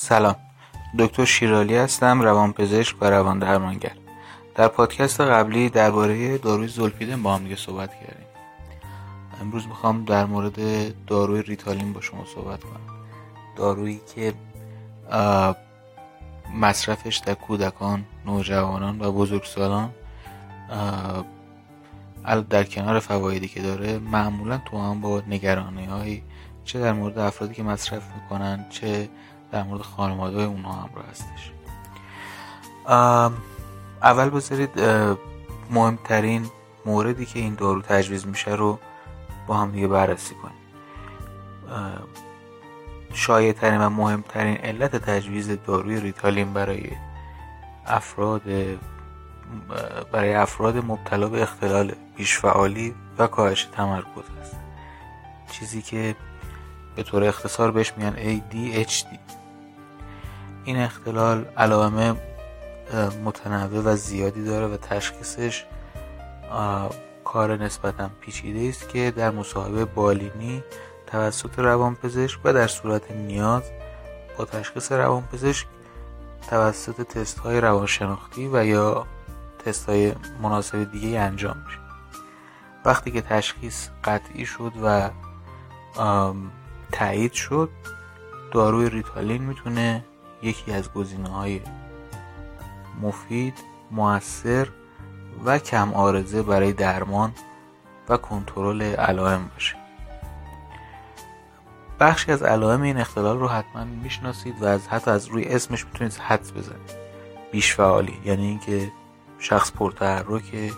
سلام. دکتر شیرالی هستم روانپزشک و روان درمانگر در پادکست قبلی درباره داروی زولپیدن با هم دیگه صحبت کردیم. امروز می‌خوام در مورد داروی ریتالین با شما صحبت کنم. دارویی که مصرفش در کودکان نوجوانان و بزرگسالان در کنار فوایدی که داره معمولا تو هم با نگرانی هایی چه در مورد افرادی که مصرف می‌کنن چه در مورد خانواده اونها هم رو هستش اول بذارید مهمترین موردی که این دارو تجویز میشه رو با هم دیگه بررسی کنیم. شایعترین و مهمترین علت تجویز داروی ریتالین برای افراد برای افراد مبتلا به اختلال بیشفعالی و کاهش تمرکز است. چیزی که به طور اختصار بهش میگن ADHD این اختلال علائم متنوع و زیادی داره و تشخیصش کار نسبتا پیچیده است که در مصاحبه بالینی توسط روانپزشک و در صورت نیاز با تشخیص روانپزشک توسط تست های روانشناختی و یا تست های مناسب دیگه انجام میشه. وقتی که تشخیص قطعی شد و تایید شد داروی ریتالین می‌تونه یکی از گزینه های مفید موثر و کم آرزه برای درمان و کنترل علائم باشه. بخشی از علائم این اختلال رو حتما می‌شناسید و از حتی از روی اسمش می‌تونید حدس بزنید. بیش فعالی یعنی اینکه شخص پرتحرک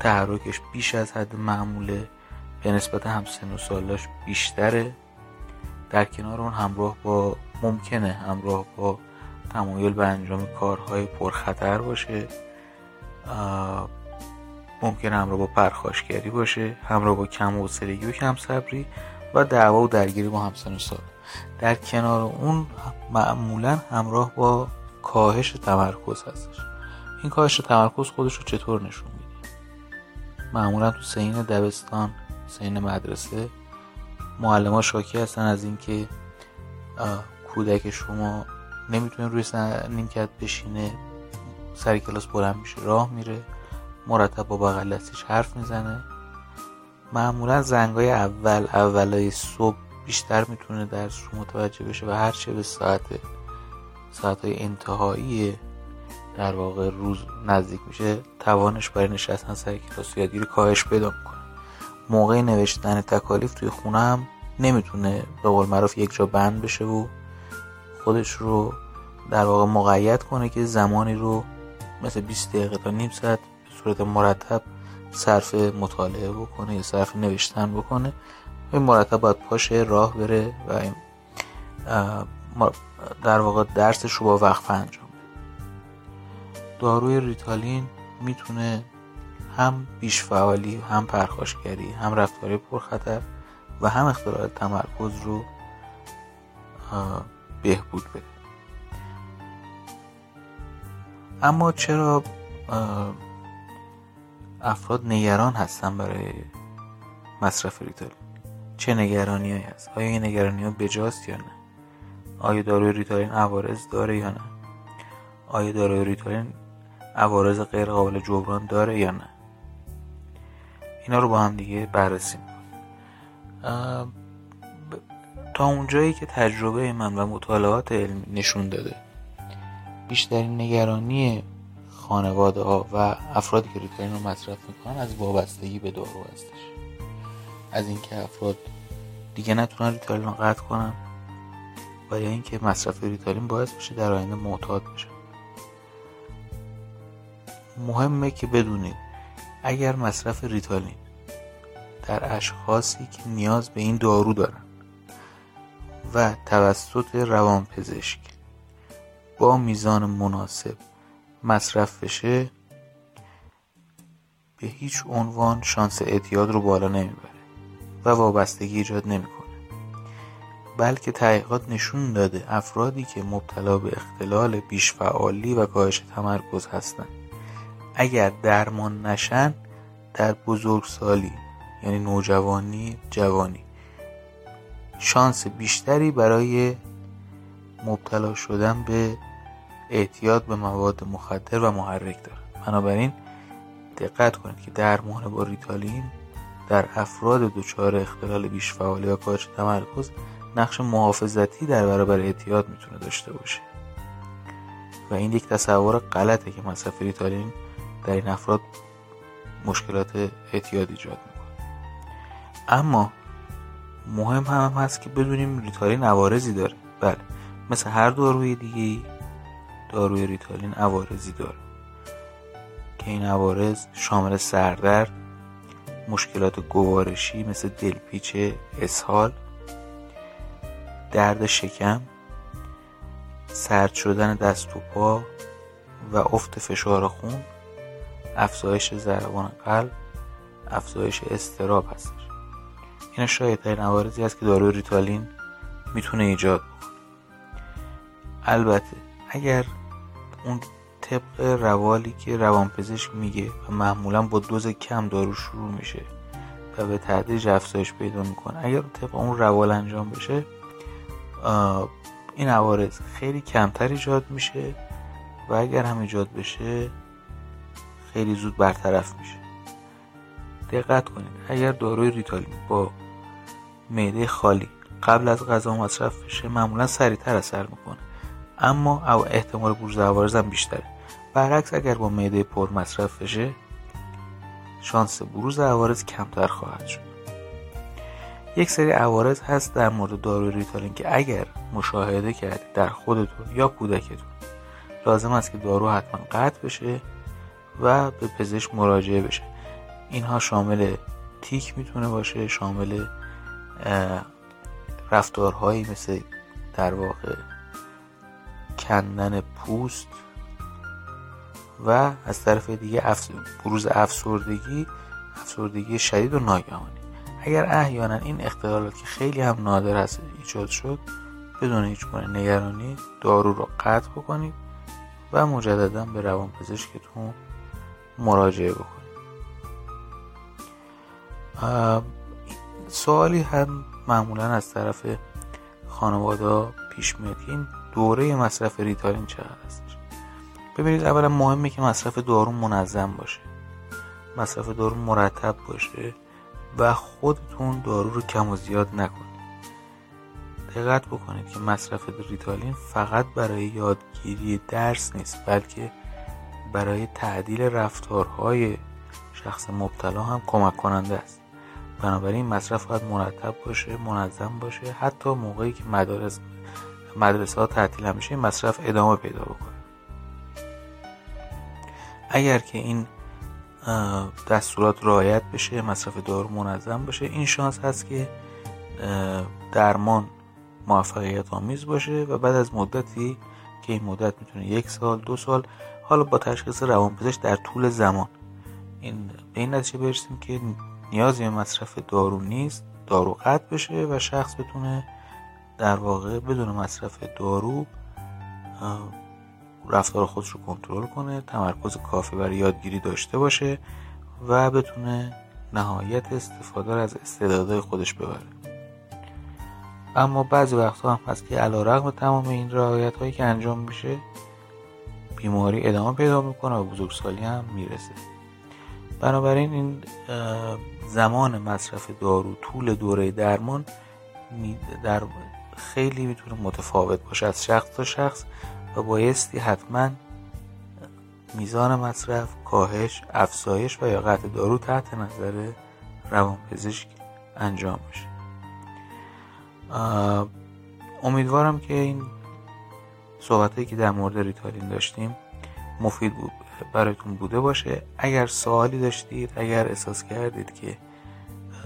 تحرکش بیش از حد معموله به نسبت همسن و سالاش بیشتره. در کنار اون همراه با ممکنه همراه با تمایل به انجام کارهای پرخطر باشه. ممکنه همراه با پرخاشگری باشه همراه با کم حوصلگی و کم صبری و دعوا و درگیری با همسن و سال. در کنار اون معمولا همراه با کاهش تمرکز هستش. این کاهش تمرکز خودش رو چطور نشون میده؟ معمولا تو سین دبستان سین مدرسه معلم ها شاکی هستن از اینکه کودک شما نمی‌تونه روی نیمکت بشینه سر کلاس بلند میشه راه میره مرتب با بغل دستش حرف می‌زنه. معمولا زنگای اول اولای صبح بیشتر می‌تونه درس رو متوجه بشه و هر چه به ساعت ساعت های انتهایی در واقع روز نزدیک میشه توانش برای نشستن سر کلاس یادگیری کاهش پیدا می‌کنه. موقع نوشتن تکالیف توی خونه هم نمی‌تونه به قول معروف یک جا بند بشه و خودش رو در واقع مقید کنه که زمانی رو مثل 20 دقیقه تا نیم ساعت به صورت مرتب صرف مطالعه بکنه یا صرف نوشتن بکنه. این مرتب باید پاشه راه بره و در واقع درسش رو با وقفه انجام داروی ریتالین می‌تونه هم بیش فعالی هم پرخاشگری هم رفتاری پرخطر و هم اختلال تمرکز رو بهبود بده اما چرا افراد نگران هستن برای مصرف ریتالین چه نگرانی هایی هست؟ آیا این نگرانی ها بجاست یا نه؟ آیا داروی ریتالین عوارض داره یا نه؟ آیا داروی ریتالین عوارض غیر قابل جبران داره یا نه؟ اینا رو با هم دیگه بررسی تا اونجایی که تجربه من و مطالعات علمی نشون داده بیشترین نگرانی خانواده ها و افرادی که ریتالین رو مصرف می‌کنن از وابستگی به دارو هستش. از اینکه افراد دیگه نتونن ریتالین رو قطع کنن و یا اینکه مصرف ریتالین باعث بشه در آینده معتاد بشه مهمه که بدونید اگر مصرف ریتالین در اشخاصی که نیاز به این دارو دارن و توسط روانپزشک با میزان مناسب مصرف بشه به هیچ عنوان شانس اعتیاد رو بالا نمی‌بره و وابستگی ایجاد نمی‌کنه. بلکه تحقیقات نشون داده افرادی که مبتلا به اختلال بیشفعالی و کاهش تمرکز هستند اگر درمان نشن در بزرگسالی یعنی نوجوانی جوانی. شانس بیشتری برای مبتلا شدن به اعتیاد به مواد مخدر و محرک داره. بنابراین دقت کنید که درمان با ریتالین در افراد دچار اختلال بیش فعالی یا کاهش تمرکز نقش محافظتی در برابر اعتیاد می‌تونه داشته باشه. و این یک تصور غلطه که مصرف ریتالین در این افراد مشکلات اعتیاد ایجاد می‌کنه اما مهم هم هست که بدونیم ریتالین عوارضی داره. بله مثل هر داروی دیگه داروی ریتالین عوارضی داره. که این عوارض شامل سردرد مشکلات گوارشی مثل دلپیچ اسهال درد شکم سرد شدن دست و پا و افت فشار خون افزایش ضربان قلب افزایش استراب هستش. این شاید ترین عوارضی است که داروی ریتالین می‌تونه ایجاد بکنه. البته اگر اون طبق روالی که روانپزشک میگه و معمولا با دوز کم دارو شروع میشه و به تدریج افزایش پیدا می‌کنه اگر طبق اون روال انجام بشه این عوارض خیلی کمتر ایجاد میشه و اگر هم ایجاد بشه خیلی زود برطرف میشه. دقت کنید اگر داروی ریتالین با معده خالی قبل از غذا مصرف بشه معمولا سریعتر اثر می‌کنه. اما او احتمال بروز عوارض هم بیشتره. برعکس اگر با معده پر مصرف بشه شانس بروز عوارض کمتر خواهد شد. یک سری عوارض هست در مورد داروی ریتالین که اگر مشاهده کردید در خودتون یا کودکتون لازم است که دارو حتما قطع بشه. و به پزشک مراجعه بشه. اینها شامل تیک می‌تونه باشه شامل رفتارهایی مثل در واقع کندن پوست و از طرف دیگه بروز افسردگی افسردگی شدید و ناگهانی. اگر احیانا این اختلالات که خیلی هم نادر است ایجاد شد بدون هیچ گونه نگرانی دارو رو قطع بکنید و مجددا به روانپزشکتون مراجعه بکنید سوالی هم معمولا از طرف خانواده پیش میاد. این دوره مصرف ریتالین چقدر است؟ ببینید اولا مهمه که مصرف دارو منظم باشه. مصرف دارو مرتب باشه و خودتون دارو رو کم و زیاد نکنید. دقت بکنید که مصرف ریتالین فقط برای یادگیری درس نیست بلکه برای تعدیل رفتارهای شخص مبتلا هم کمک کننده است. بنابراین مصرف باید مرتب باشه منظم باشه. حتی موقعی که مدارس مدرسه ها تعطیل میشه مصرف ادامه پیدا بکنه. اگر که این دستورات رعایت بشه مصرف دارو منظم باشه این شانس هست که درمان موفقیت آمیز باشه و بعد از مدتی که این مدت می‌تونه یک سال دو سال حالا با تشخیص روانپزشک در طول زمان. این به این نتیجه برسیم که نیازی به مصرف دارو نیست دارو قطع بشه و شخص بتونه در واقع بدون مصرف دارو رفتار خودش رو کنترل کنه تمرکز کافی برای یادگیری داشته باشه و بتونه نهایت استفاده از استعدادهای خودش ببره. اما بعضی وقتها هم هست که علا رقم تمام این رعایت هایی که انجام میشه بیماری ادامه پیدا می‌کنه و بزرگسالی هم می‌رسه. بنابراین این زمان مصرف دارو طول دوره درمان در خیلی می‌تونه متفاوت باشه از شخص تا شخص و بایستی حتما میزان مصرف کاهش افزایش و یا قطع دارو تحت نظر روانپزشک انجام بشه امیدوارم که این صحبت که در مورد ریتالین داشتیم مفید بود براتون بوده باشه. اگر سوالی داشتید اگر احساس کردید که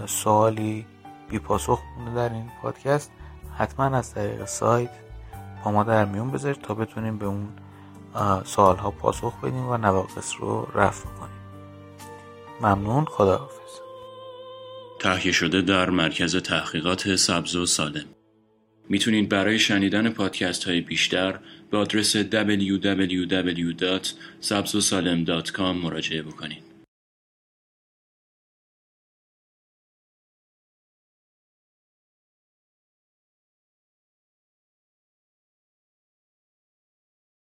سوالی بی پاسخ مونده در این پادکست حتما از طریق سایت با ما در میون بذارید تا بتونیم به اون سوال ها پاسخ بدیم و نواقص رو رفع کنیم. ممنون. خداحافظ. تهیه شده در مرکز تحقیقات سبز و سالم. می‌تونید برای شنیدن پادکست های بیشتر به آدرس www.sabzosalem.com مراجعه بکنید.